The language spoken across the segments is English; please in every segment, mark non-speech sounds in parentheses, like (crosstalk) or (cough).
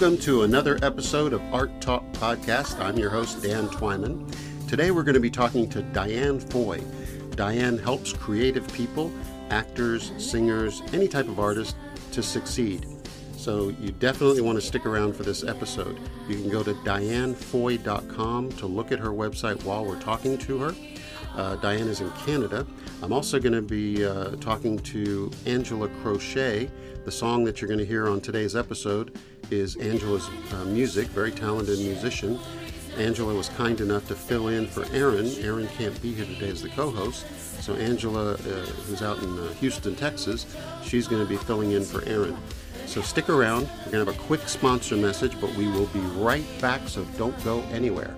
Welcome to another episode of Art Talk Podcast. I'm your host, Dan Twyman. Today we're going to be talking to Diane Foy. Diane helps creative people, actors, singers, any type of artist to succeed. So you definitely want to stick around for this episode. You can go to dianefoy.com to look at her website while we're talking to her. Uh, Diane is in Canada. I'm also going to be uh, talking to Angela Crochet. The song that you're going to hear on today's episode is Angela's uh, music, very talented musician. Angela was kind enough to fill in for Erin. Erin can't be here today as the co host. So, Angela, uh, who's out in uh, Houston, Texas, she's going to be filling in for Erin. So, stick around. We're going to have a quick sponsor message, but we will be right back, so don't go anywhere.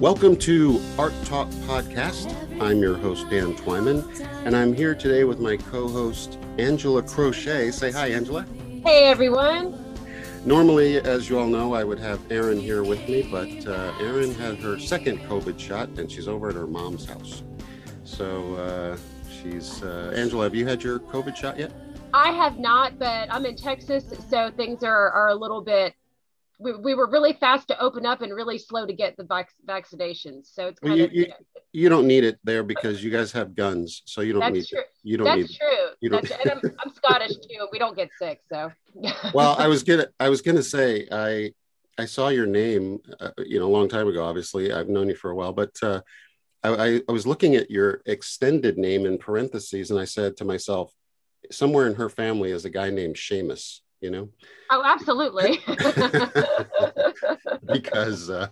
Welcome to Art Talk Podcast. I'm your host, Dan Twyman, and I'm here today with my co host, Angela Crochet. Say hi, Angela. Hey everyone. Normally, as you all know, I would have Erin here with me, but uh, Erin had her second COVID shot and she's over at her mom's house. So uh, she's, uh, Angela, have you had your COVID shot yet? I have not, but I'm in Texas, so things are, are a little bit. We, we were really fast to open up and really slow to get the vac- vaccinations. So it's Well, kind you, of you, you don't need it there because you guys have guns, so you don't that's need true. you don't need That's true. you don't- That's, (laughs) and I'm, I'm Scottish too. We don't get sick, so. (laughs) well i was gonna i was gonna say i i saw your name uh, you know a long time ago obviously i've known you for a while but uh I, I i was looking at your extended name in parentheses and i said to myself somewhere in her family is a guy named Seamus, you know oh, absolutely. (laughs) (laughs) because uh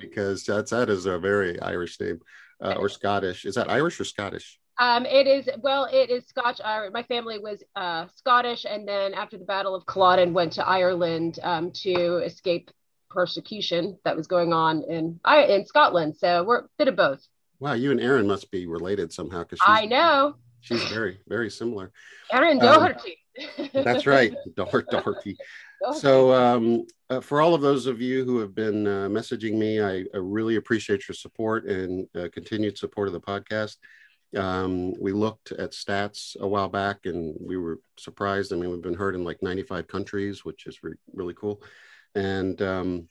because that's that is a very irish name uh, or scottish is that irish or scottish Um, it is well, it is Scotch. Uh, my family was uh, Scottish, and then after the Battle of Culloden, went to Ireland um, to escape persecution that was going on in in Scotland. So we're a bit of both. wow you and erin must be related somehow because I know, she's very very similar Erin Um, Doherty. That's right (laughs) Dor- Doherty. So, um, uh, for all of those of you who have been uh, messaging me, I, I really appreciate your support and uh, continued support of the podcast. Um, we looked at stats a while back and we were surprised. I mean, we've been heard in like 95 countries, which is re- really cool. And um,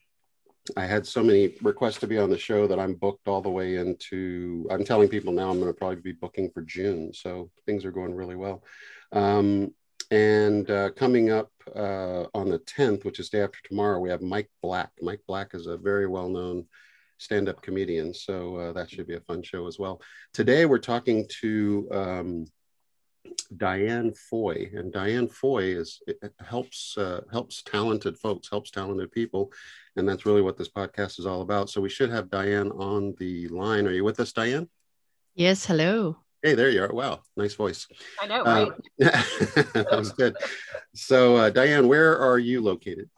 I had so many requests to be on the show that I'm booked all the way into. I'm telling people now I'm going to probably be booking for June. So, things are going really well. Um, and uh, coming up uh, on the 10th, which is day after tomorrow, we have Mike Black. Mike Black is a very well known stand up comedian. So uh, that should be a fun show as well. Today, we're talking to um, Diane Foy. And Diane Foy is helps uh, helps talented folks, helps talented people. And that's really what this podcast is all about. So we should have Diane on the line. Are you with us, Diane? Yes, hello. Hey, there you are. Wow, nice voice. I know, right? Uh, (laughs) that was good. So, uh, Diane, where are you located?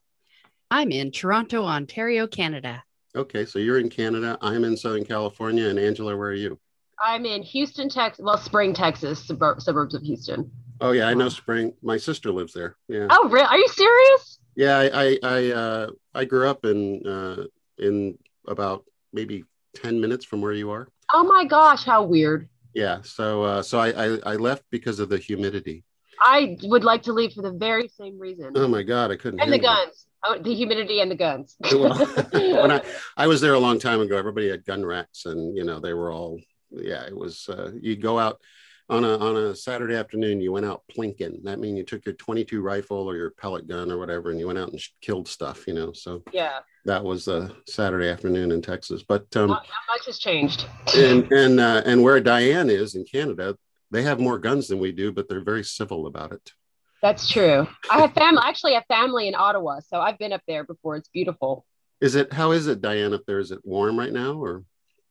I'm in Toronto, Ontario, Canada. Okay, so you're in Canada. I'm in Southern California. And Angela, where are you? I'm in Houston, Texas. Well, Spring, Texas, suburb, suburbs of Houston. Oh, yeah, I know Spring. My sister lives there. Yeah, Oh, really? Are you serious? yeah. I I I, uh, I grew up in uh, in about maybe ten minutes from where you are. Oh my gosh, how weird. Yeah. So uh, so I, I I left because of the humidity. I would like to leave for the very same reason. Oh my God, I couldn't. and the guns. Oh, the humidity and the guns. (laughs) Well, (laughs) when I, I was there a long time ago, everybody had gun racks, and you know they were all yeah, it was. Uh, you go out on a on a Saturday afternoon. You went out plinking. That means you took your 22 rifle or your pellet gun or whatever, and you went out and sh- killed stuff. You know, so Yeah. That was a Saturday afternoon in Texas. But um, Not, not much has changed. and and uh, and where Diane is in Canada, they have more guns than we do, but they're very civil about it. That's true. I have family. Actually, I have family in Ottawa, so I've been up there before. It's beautiful. Is it how is it, Diane, up there? Is it warm right now or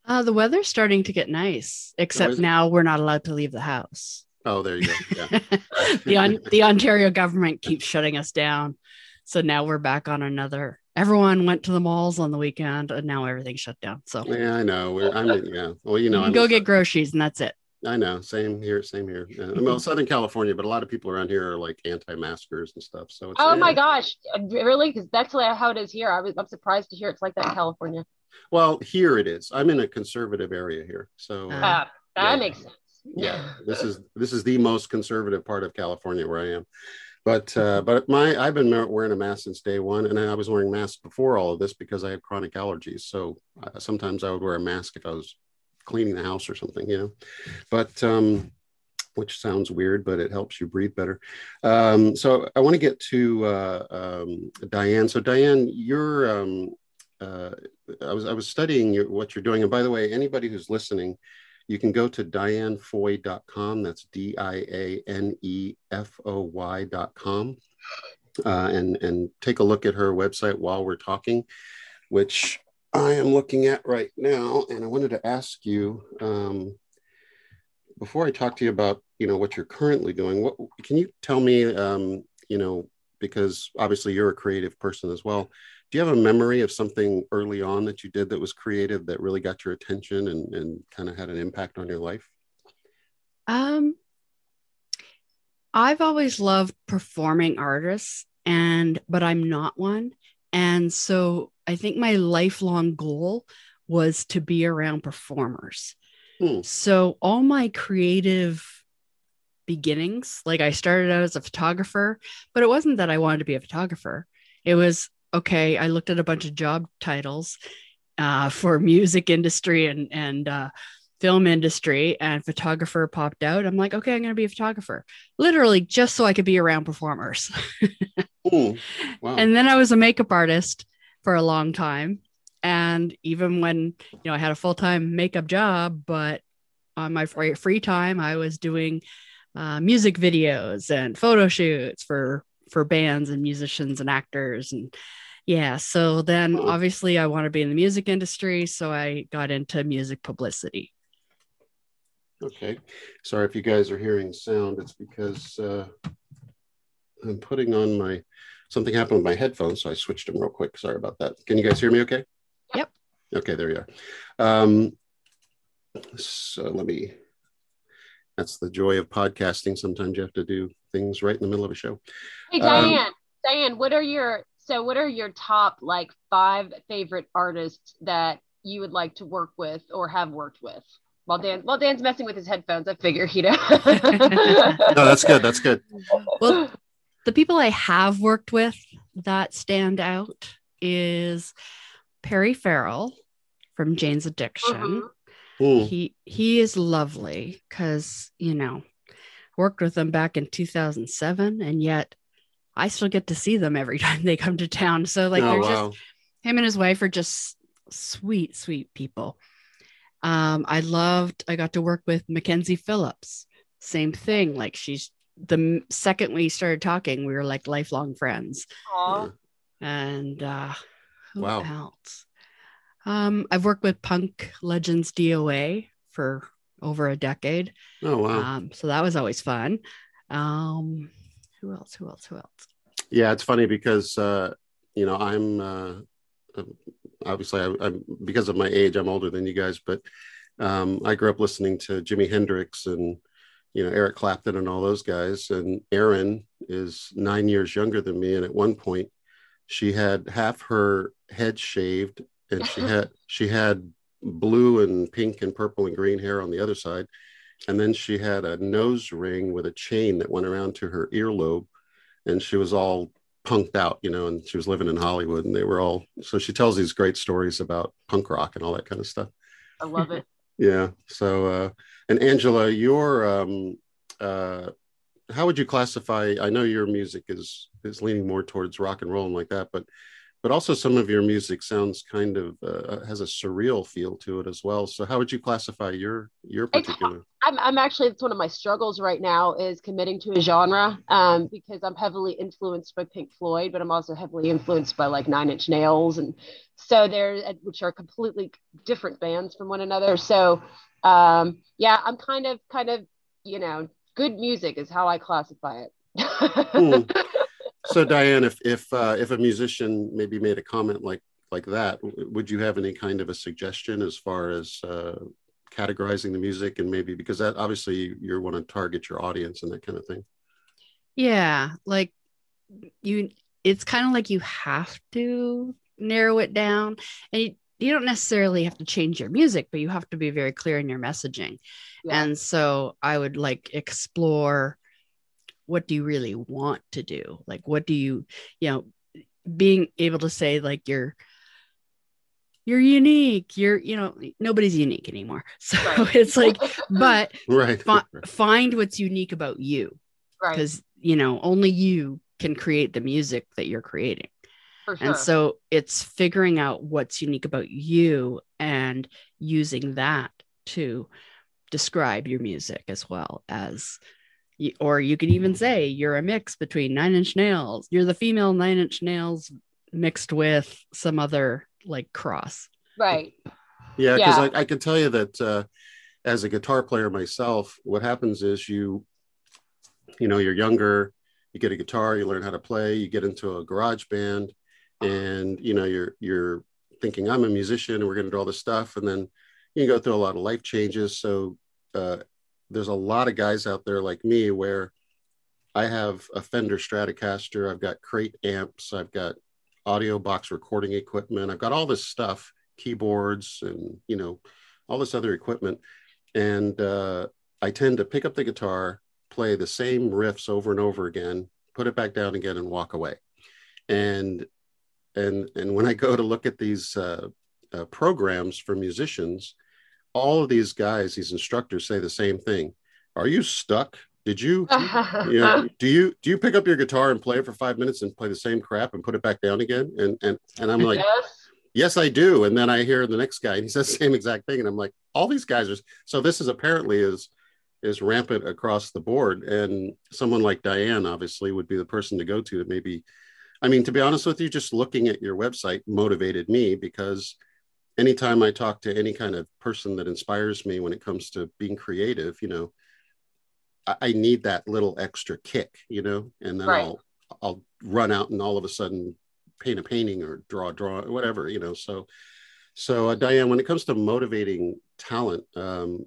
Uh, the weather's starting to get nice, except is it? now we're not allowed to leave the house. oh there you go. Yeah. (laughs) the, on, the Ontario government keeps shutting us down. So now we're back on another. Everyone went to the malls on the weekend and now everything's shut down. So yeah, I know. We're, I'm yeah. Well, you know, you I'm can go get groceries and that's it. I know. Same here. Same here. Yeah. Well, Southern California, but a lot of people around here are like anti-maskers and stuff. So it's, Oh my gosh, really? Because that's like how it is here. I was, I'm surprised to hear it's like that in California. Well, here it is. I'm in a conservative area here, so uh, Uh, that Yeah. makes sense. yeah, (laughs) this is this is the most conservative part of California where I am. But uh, but my I've been wearing a mask since day one, and I was wearing masks before all of this because I had chronic allergies. So uh, sometimes I would wear a mask if I was cleaning the house or something, you know. But um, which sounds weird, but it helps you breathe better. Um, so I want to get to uh, um, Diane. So Diane, you're um, uh, I was I was studying your, what you're doing, and by the way, anybody who's listening, you can go to dianefoy.com. That's D I A N E F O Y.com. Uh, and and take a look at her website while we're talking, which I am looking at right now. And I wanted to ask you um, before I talk to you about you know what you're currently doing. What can you tell me? Um, you know, because obviously you're a creative person as well. Do you have a memory of something early on that you did that was creative that really got your attention and, and kind of had an impact on your life? Um, I've always loved performing artists, and but I'm not one. And so I think my lifelong goal was to be around performers. Hmm. So all my creative beginnings, like I started out as a photographer, but it wasn't that I wanted to be a photographer. It was okay. I looked at a bunch of job titles uh, for music industry and and uh, film industry, and photographer popped out. I'm like, okay, I'm going to be a photographer, literally just so I could be around performers. (laughs) Hmm. Wow. And then I was a makeup artist for a long time. And even when, you know, I had a full time makeup job, but on my free, free time, I was doing uh, music videos and photo shoots for for bands and musicians and actors and yeah so then obviously i want to be in the music industry so i got into music publicity Okay. Sorry if you guys are hearing sound. It's because uh, I'm putting on my something happened with my headphones, so I switched them real quick. Sorry about that. Can you guys hear me okay? Yep. Okay, there you are. Um, so let me. That's the joy of podcasting. Sometimes you have to do things right in the middle of a show. Hey Um, Diane, Diane, what are your so what are your top like five favorite artists that you would like to work with or have worked with? While Dan while Dan's messing with his headphones, I figure he you know. (laughs) No, that's good. That's good. well the people i have worked with that stand out is perry farrell from jane's addiction Mhm. Hmm. he he is lovely because you know worked with them back in 2007 and yet i still get to see them every (laughs) time they come to town. So like oh, they're wow. just him and his wife are just sweet sweet people. Um i loved i got to work with mackenzie phillips. Same thing. Like she's the second we started talking we were like lifelong friends. Aw. and uh who Wow. else? Um i've worked with punk legends doa for over a decade. Oh, wow. um so that was always fun. Um who else who else who else Yeah, it's funny because uh, you know I'm uh, um, obviously I, I'm because of my age I'm older than you guys, but um, I grew up listening to Jimi Hendrix and you know Eric Clapton and all those guys. And Erin is nine years younger than me, and at one point she had half her head shaved, and she (laughs) had she had blue and pink and purple and green hair on the other side, and then she had a nose ring with a chain that went around to her earlobe and she was all punked out, you know, and she was living in Hollywood and they were all so she tells these great stories about punk rock and all that kind of stuff. I love it. (laughs) Yeah. So, uh, and Angela, your, um, uh, how would you classify? I know your music is is leaning more towards rock and roll and like that, but but also some of your music sounds kind of uh, has a surreal feel to it as well. So, how would you classify your your particular? I'm, I'm actually it's one of my struggles right now is committing to a genre um, because I'm heavily influenced by Pink Floyd, but I'm also heavily influenced by like Nine Inch Nails, and so they're which are completely different bands from one another. So um, yeah, I'm kind of kind of you know good music is how I classify it. (laughs) Hmm. So, Diane, if if uh, if a musician maybe made a comment like like that, would you have any kind of a suggestion as far as uh, categorizing the music and maybe because that obviously you want to target your audience and that kind of thing? Yeah, like you it's kind of like you have to narrow it down and you, you don't necessarily have to change your music, but you have to be very clear in your messaging. Yeah. And so I would like explore what do you really want to do? Like what do you, you know, being able to say like you're you're unique, you're, you know, nobody's unique anymore. (laughs) So Right. it's like, but (laughs) Right. fi- find what's unique about you right, because you know only you can create the music that you're creating sure. and so it's figuring out what's unique about you and using that to describe your music as well as or you could even say you're a mix between nine inch nails you're the female nine inch nails mixed with some other like cross right, Yeah, because Yeah. I, I can tell you that uh, as a guitar player myself, what happens is you, you know, you're younger, you get a guitar, you learn how to play, you get into a garage band, and you know you're you're thinking I'm a musician and we're going to do all this stuff, and then you go through a lot of life changes. So uh, there's a lot of guys out there like me where I have a Fender Stratocaster, I've got crate amps, I've got audio box recording equipment, I've got all this stuff keyboards and you know all this other equipment. And uh, i tend to pick up the guitar play the same riffs over and over again put it back down again and walk away. And and and when i go to look at these uh, uh, programs for musicians all of these guys these instructors say the same thing. Are you stuck? Did you (laughs) you know, do you do you pick up your guitar and play it for five minutes and play the same crap and put it back down again? And and and i'm like yes, yes i do. And then i hear the next guy and he says the same exact thing and i'm like all these guys are so this is apparently is is rampant across the board and someone like diane obviously would be the person to go to that maybe i mean to be honest with you just looking at your website motivated me because anytime i talk to any kind of person that inspires me when it comes to being creative you know i, I need that little extra kick you know and then Right. i'll i'll run out and all of a sudden paint a painting or draw draw whatever you know so so uh, diane when it comes to motivating talent um,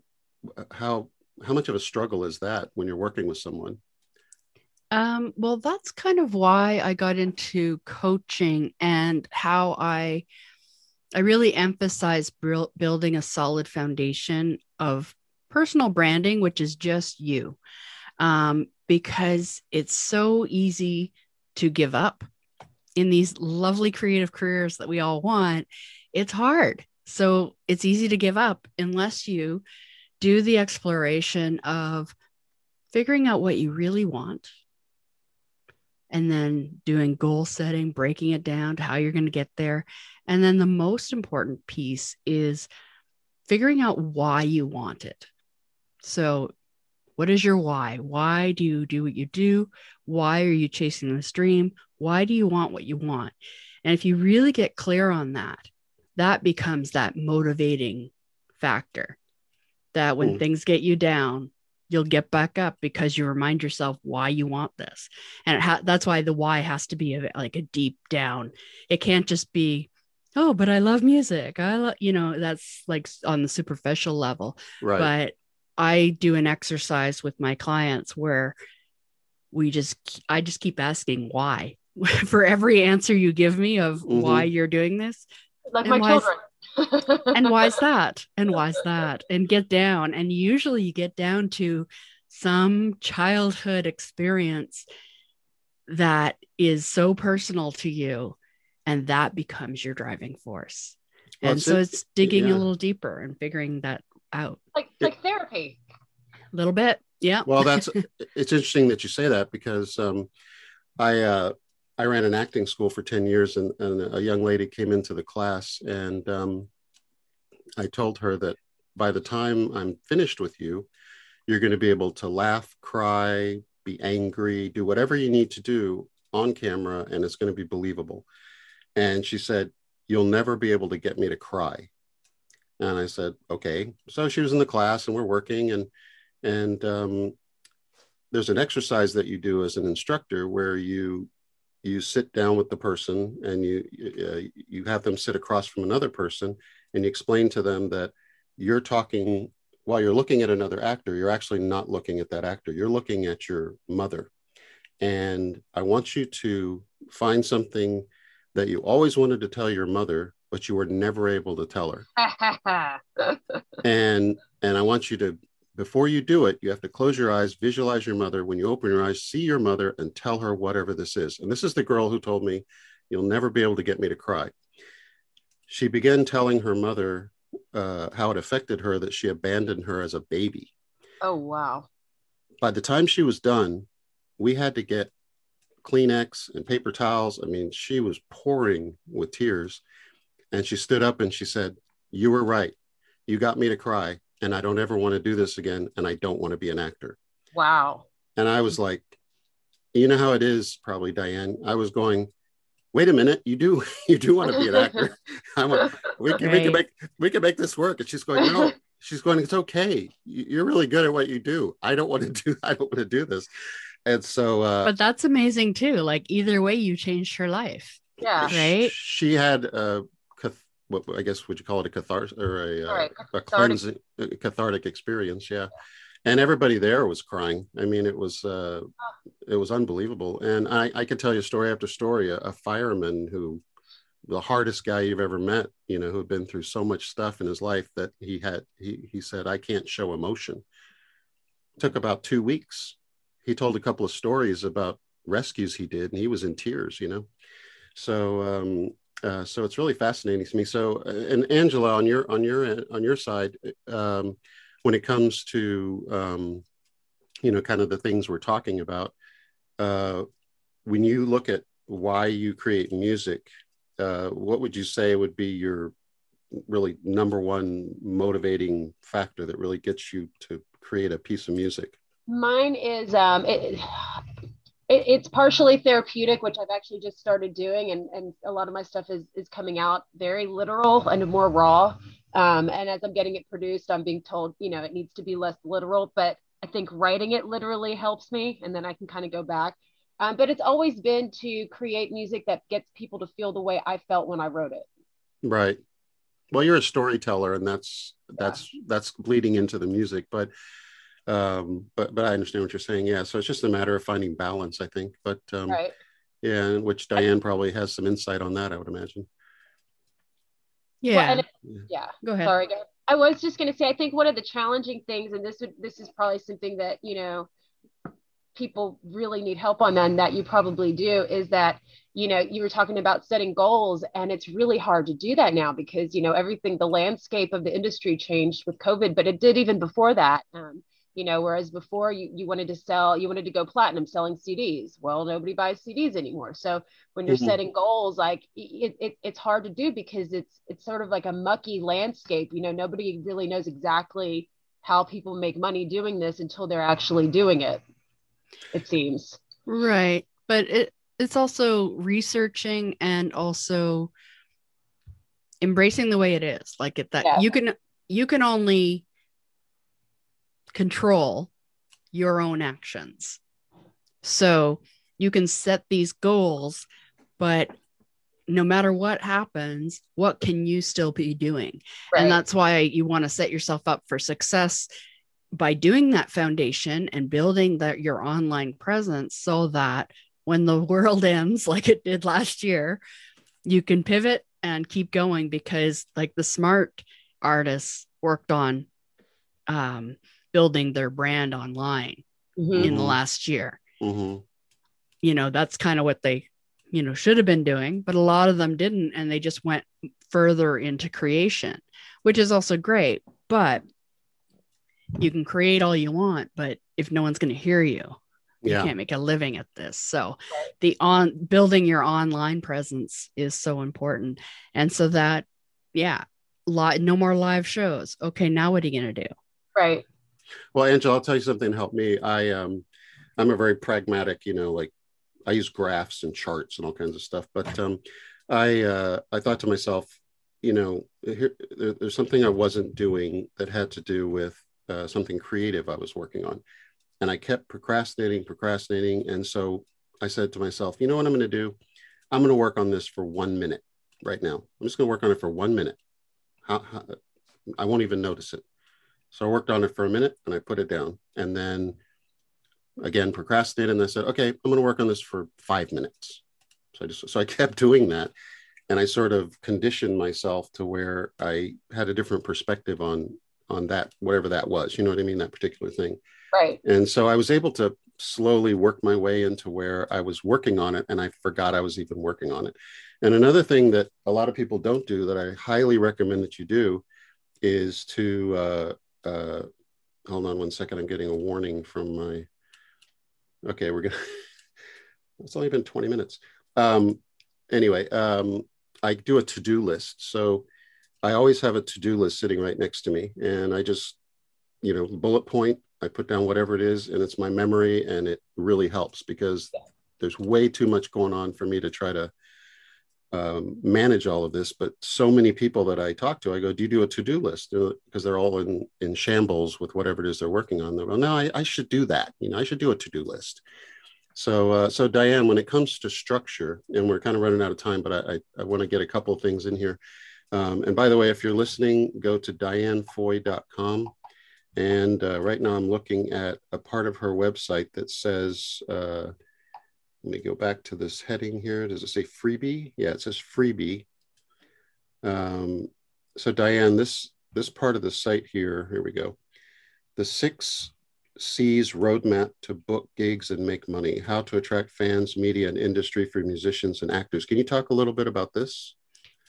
how how much of a struggle is that when you're working with someone Um, well, that's kind of why I got into coaching and how I I really emphasize building a solid foundation of personal branding, which is just you, um, because it's so easy to give up in these lovely creative careers that we all want. It's hard, so it's easy to give up unless you do the exploration of figuring out what you really want and then doing goal setting, breaking it down to how you're going to get there. And then the most important piece is figuring out why you want it. So, what is your why? Why do you do what you do? Why are you chasing this dream? Why do you want what you want? And if you really get clear on that, that becomes that motivating factor that when Mm. things get you down, you'll get back up because you remind yourself why you want this. And it ha- that's why the why has to be a, like a deep down. It can't just be oh but i love music. I love you know that's like on the superficial level. Right. But i do an exercise with my clients where we just i just keep asking why. (laughs) For every answer you give me of why mm-hmm. you're doing this like my why children. And (laughs) why's that and why's that and get down and usually you get down to some childhood experience that is so personal to you and that becomes your driving force Well, and it's so in- it's digging yeah. a little deeper and figuring that out Like like therapy. a little bit. Yeah. well that's (laughs) it's interesting that you say that because um, i uh, i ran an acting school for 10 years and, and a young lady came into the class and um, i told her that by the time i'm finished with you you're going to be able to laugh cry be angry do whatever you need to do on camera and it's going to be believable. And she said you'll never be able to get me to cry. And i said okay. So she was in the class and we're working and and um, there's an exercise that you do as an instructor where you you sit down with the person and you uh, you have them sit across from another person and you explain to them that you're talking while you're looking at another actor you're actually not looking at that actor. You're looking at your mother. And i want you to find something that you always wanted to tell your mother but you were never able to tell her. (laughs) And and i want you to before you do it you have to close your eyes visualize your mother. When you open your eyes see your mother and tell her whatever this is. And this is the girl who told me you'll never be able to get me to cry. She began telling her mother uh, how it affected her that she abandoned her as a baby. Oh wow. by the time she was done we had to get kleenex and paper towels. I mean she was pouring with tears. And she stood up and she said you were right. You got me to cry and i don't ever want to do this again and i don't want to be an actor Wow. and i was (laughs) like you know how it is probably diane i was going wait a minute you do (laughs) you do want to be an actor (laughs) i'm a, we can we can make we can make this work and she's going no she's going it's okay You- you're really good at what you do i don't want to do i don't want to do this and so uh But that's amazing too. Like either way, you changed her life. Yeah. Right. she had a cath- what i guess would you call it a catharsis or a, uh, Right, a cathartic. cleansing a cathartic experience yeah. And everybody there was crying. I mean it was uh it was unbelievable. And i i could tell you story after story a, a fireman who the hardest guy you've ever met you know who had been through so much stuff in his life that he had he he said i can't show emotion. Took about two weeks. He told a couple of stories about rescues he did and he was in tears you know. So um uh, so it's really fascinating to me. So uh, and angela on your on your on your side um when it comes to um you know kind of the things we're talking about uh when you look at why you create music uh what would you say would be your really number one motivating factor that really gets you to create a piece of music? Mine is um it, it it's partially therapeutic, which I've actually just started doing, and and a lot of my stuff is is coming out very literal and more raw. Um, and as I'm getting it produced, I'm being told, you know, it needs to be less literal, but I think writing it literally helps me, and then I can kind of go back. Um, but it's always been to create music that gets people to feel the way I felt when I wrote it. right well you're a storyteller and that's that's that's bleeding into the music but um but but i understand what you're saying yeah so it's just a matter of finding balance i think but um Right. yeah which diane probably has some insight on that i would imagine Yeah. and Yeah. Go ahead. Sorry, go ahead. I was just going to say, I think one of the challenging things, and this would this is probably something that you know people really need help on, and that you probably do, is that you know you were talking about setting goals, and it's really hard to do that now because you know everything, the landscape of the industry changed with COVID, but it did even before that. Um, you know, whereas before you, you wanted to sell, you wanted to go platinum selling CDs. Well, nobody buys CDs anymore. So when you're Mhm. setting goals, like it, it, it's hard to do because it's it's sort of like a mucky landscape. You know, nobody really knows exactly how people make money doing this until they're actually doing it. It seems. Right. But it it's also researching and also embracing the way it is. Like it that Yeah. you can you can only control your own actions. So you can set these goals, but no matter what happens, what can you still be doing? And that's why you want to set yourself up for success by doing that foundation and building that your online presence so that when the (laughs) world ends like it did last year, you can pivot and keep going because like the smart artists worked on um, building their brand online Mhm. in the last year. Mhm. You know, that's kind of what they, you know, should have been doing, but a lot of them didn't. And they just went further into creation, which is also great. But you can create all you want, but if no one's going to hear you, you can't make a living at this. So the on building your online presence is so important. And so that, yeah, li- no more live shows. Okay, now what are you going to do? Right. Well, Angela, I'll tell you something to help me. I um I'm a very pragmatic, you know, like I use graphs and charts and all kinds of stuff. But um I uh I thought to myself, you know, here, there, there's something I wasn't doing that had to do with uh, something creative I was working on. And I kept procrastinating, procrastinating. And so I said to myself, you know what I'm going to do? I'm going to work on this for one minute right now. I'm just going to work on it for one minute. How, how, I won't even notice it. So I worked on it for a minute and I put it down. And then again, procrastinated. And I said, okay, I'm going to work on this for five minutes. So I just, so I kept (laughs) doing that. And I sort of conditioned myself to where I had a different perspective on, on that, whatever that was, you know what I mean? That particular thing. Right. And so I was able to slowly work my way into where I was working on it and I forgot I was even working on it. And another thing that a lot of people don't do that I highly recommend that you do is to uh, uh, hold on one second. I'm getting a warning from my. Okay, we're gonna. (laughs) it's only been 20 minutes. Um, anyway, um, I do a to-do list. So I always have a to-do list sitting right next to me, and I just, you know, bullet point. I put down whatever it is, and it's my memory, and it really helps because there's way too much going on for me to try to um, manage all of this. But so many people that I talk to, I go, "Do you do a to-do list?" Because they're all in in shambles with whatever it is they're working on. They're, well, no, I, I should do that. You know, I should do a to-do list. So, uh, so Diane, when it comes to structure, and we're kind of running out of time, but I, I, I want to get a couple of things in here. Um, and by the way, if you're listening, go to dianefoy.com. And uh, right now I'm looking at a part of her website that says, uh, let me go back to this heading here. Does it say freebie? Yeah, it says freebie. Um, so Diane, this, this part of the site here, here we go. The six C's roadmap to book gigs and make money, how to attract fans, media, and industry for musicians and actors. Can you talk a little bit about this?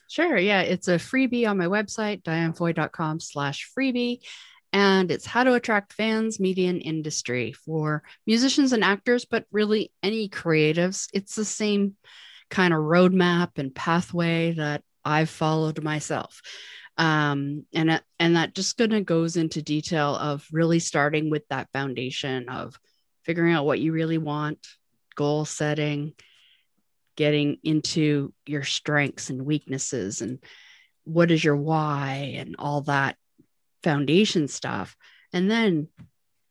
Sure. Yeah. It's a freebie on my website, dianefoy.com slash freebie. And it's how to attract fans, media, and industry for musicians and actors, but really any creatives. It's the same kind of roadmap and pathway that I've followed myself. Um, and, and that just kind of goes into detail of really starting with that foundation of figuring out what you really want, goal setting, getting into your strengths and weaknesses and what is your why and all that foundation stuff. And then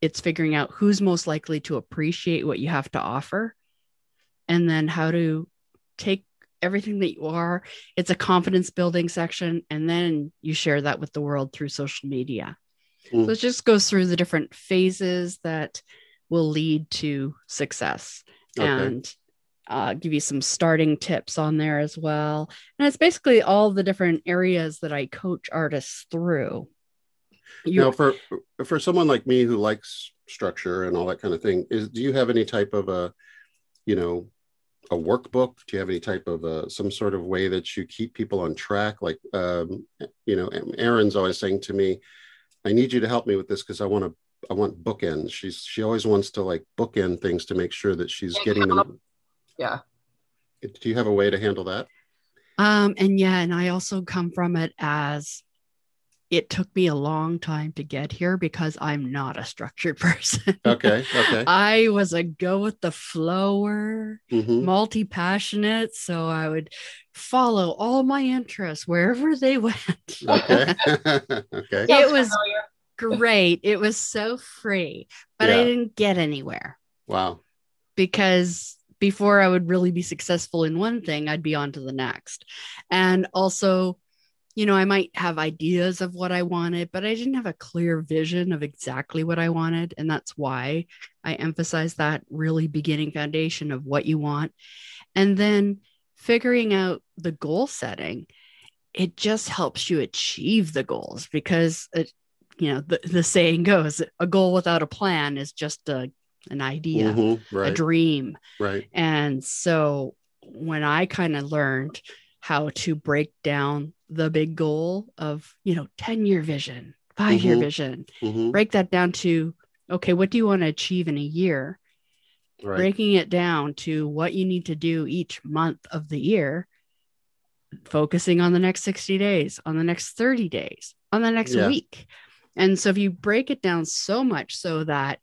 it's figuring out who's most likely to appreciate what you have to offer and then how to take everything that you are. It's a confidence building section. And then you share that with the world through social media. Mm. So it just goes through the different phases that will lead to success Okay. and uh, give you some starting tips on there as well. And it's basically all the different areas that I coach artists through. You, now, for for someone like me who likes structure and all that kind of thing, is do you have any type of a, you know, a workbook? Do you have any type of a, some sort of way that you keep people on track? Like, um, you know, Erin's always saying to me, "I need you to help me with this because I want to." I want bookends. She's she always wants to like bookend things to make sure that she's getting them. (laughs) Yeah. Do you have a way to handle that? um, and yeah, and I also come from it as it took me a long time to get here because I'm not a structured (laughs) person. Okay. Okay. I was a go with the flower. hmm multi passionate. So I would follow all my interests wherever they (laughs) went. Okay. (laughs) okay. It was- Great. It was so free, but I didn't get anywhere Wow. because before I would really be successful in one thing, I'd be on to the next. And also, you know, I might have ideas of what I wanted, but I didn't have a clear vision of exactly what I wanted. And that's why I emphasize that really beginning foundation of what you want. And then figuring out the goal setting, it just helps you achieve the goals because it, you know, the, the saying goes, a goal without a plan is just a, an idea, Mhm. a dream. Right. And so when I kind of learned how to break down the big goal of, you know, 10 year vision, five year Mhm. vision. Mhm. Break that down to, okay, what do you want to achieve in a year? Right. Breaking it down to what you need to do each month of the year, focusing on the next 60 days, on the next 30 days, on the next Yeah. week. And so if you break it down so much so that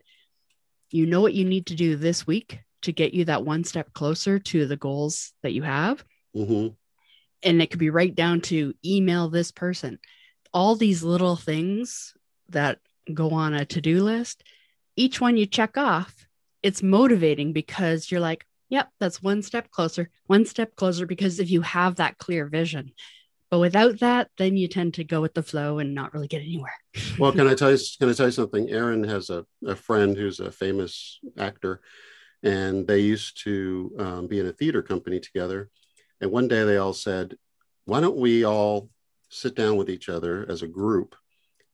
you know what you need to do this week to get you that one step closer to the goals that you have, hmm and it could be right down to email this person all these little things that go on a to-do list each one you check off it's motivating because you're like yep that's one step closer one step closer because if you have that clear vision but without that then you tend to go with the flow and not really get anywhere (laughs) Well, can I tell you? Can I tell you something? Erin has a, a friend who's a famous actor, and they used to um, be in a theater company together. And one day they all said, "Why don't we all sit down with each other as a group,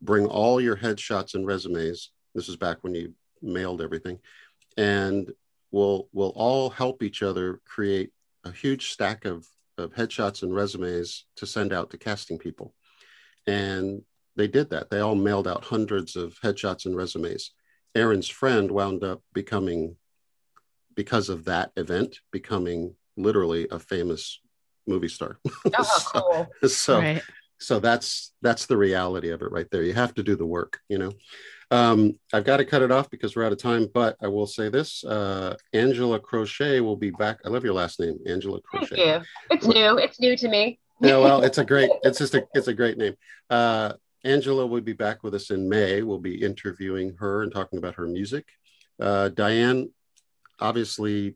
bring all your headshots and resumes? This is back when you mailed everything, and we'll we'll all help each other create a huge stack of of headshots and resumes to send out to casting people." And they did that. They all mailed out hundreds of headshots and resumes. Erin's friend wound up becoming, because of that event, becoming literally a famous movie star. (laughs) Oh, how cool. so, right so that's that's the reality of it right there. You have to do the work, you know. Um, I've got to cut it off because we're out of time, but I will say this: uh, Angela Crochet will be back. I love your last name, Angela Thank Crochet. you. It's new. It's new to me. yeah, well, it's a great, it's just a, it's a great name. Uh, Angela will be back with us in May. We'll be interviewing her and talking about her music. Uh, Diane, obviously,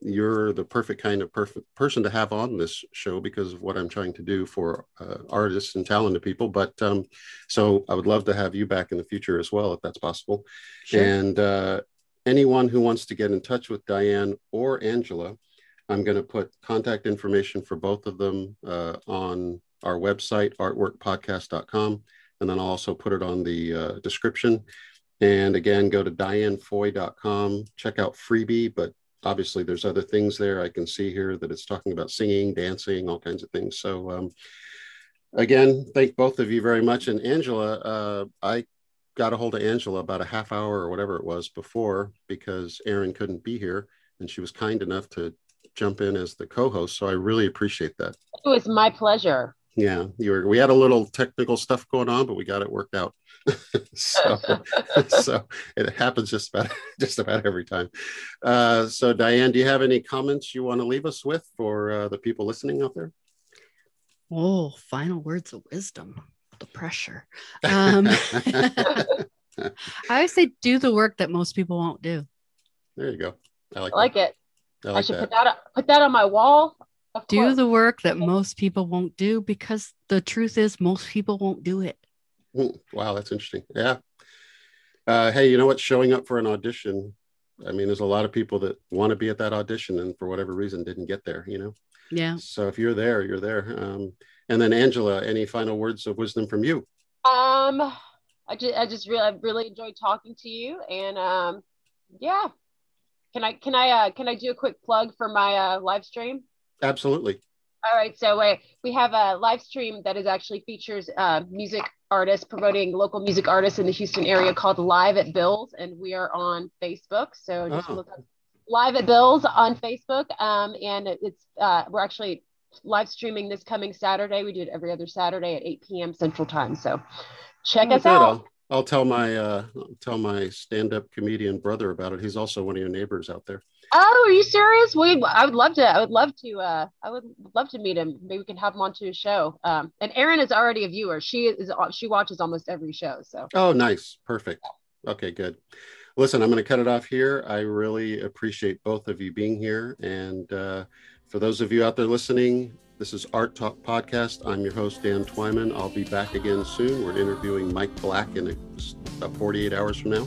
you're the perfect kind of perfect person to have on this show because of what I'm trying to do for uh, artists and talented people. But um, so I would love to have you back in the future as well, if that's possible. Sure. And uh, anyone who wants to get in touch with Diane or Angela, I'm going to put contact information for both of them uh, on our website, arttalkpodcast.com. And then I'll also put it on the uh, description. And again, go to dianefoy.com, check out Freebie, but obviously there's other things there. I can see here that it's talking about singing, dancing, all kinds of things. So, um, again, thank both of you very much. And Angela, uh, I got a hold of Angela about a half hour or whatever it was before because Erin couldn't be here. And she was kind enough to jump in as the co-host. So I really appreciate that. It was my pleasure. Yeah, you were. We had a little technical stuff going on, but we got it worked out. (laughs) so, (laughs) so it happens just about (laughs) just about every time. Uh, so, Diane, do you have any comments you want to leave us with for uh, the people listening out there? oh final words of wisdom the pressure um i always say do the work that most people won't do there you go. I like, I like it. that. I I, should that. put that up- put that on my wall. Of do course. the work that most people won't do because the truth is most people won't do it Wow, that's interesting. Yeah. Uh, hey, you know what? Showing up for an audition. I mean, there's a lot of people that want to be at that audition and for whatever reason didn't get there. You know. yeah So if you're there, you're there. Um, and then Angela, any final words of wisdom from you? Um, I just I just really I really enjoyed talking to you, and um, yeah. Can I can I uh, can I do a quick plug for my uh, live stream? Absolutely. All right, so we we have a live stream that is actually features uh, music artists promoting local music artists in the Houston area called Live at Bill's, and we are on Facebook. So just Oh. look up Live at Bill's on Facebook, um, and it's uh, we're actually live streaming this coming Saturday. We do it every other Saturday at 8 p.m. Central Time. So check Oh, us good. out. I'll, I'll tell my uh, I'll tell my stand-up comedian brother about it. He's also one of your neighbors out there. Oh, are you serious? We I would love to. I would love to. Uh, I would love to meet him. Maybe we can have him onto a show. Um, and Erin is already a viewer. She is. She watches almost every show. So Oh, nice. Perfect. Okay, good. Listen, I'm going to cut it off here. I really appreciate both of you being here. And uh, for those of you out there listening, this is Art Talk Podcast. I'm your host, Dan Twyman. I'll be back again soon. We're interviewing Mike Black in about 48 hours from now.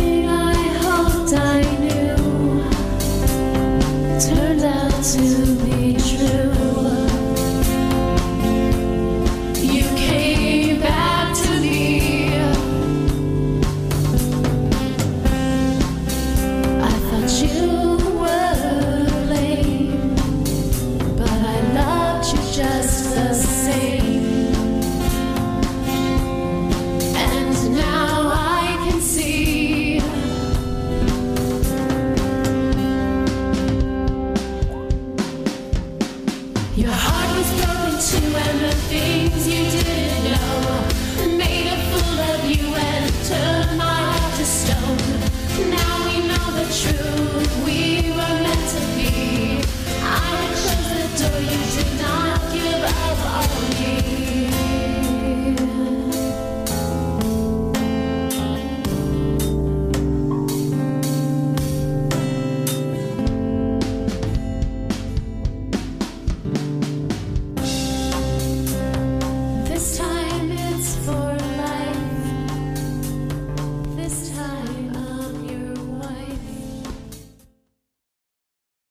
I knew turned out to be true.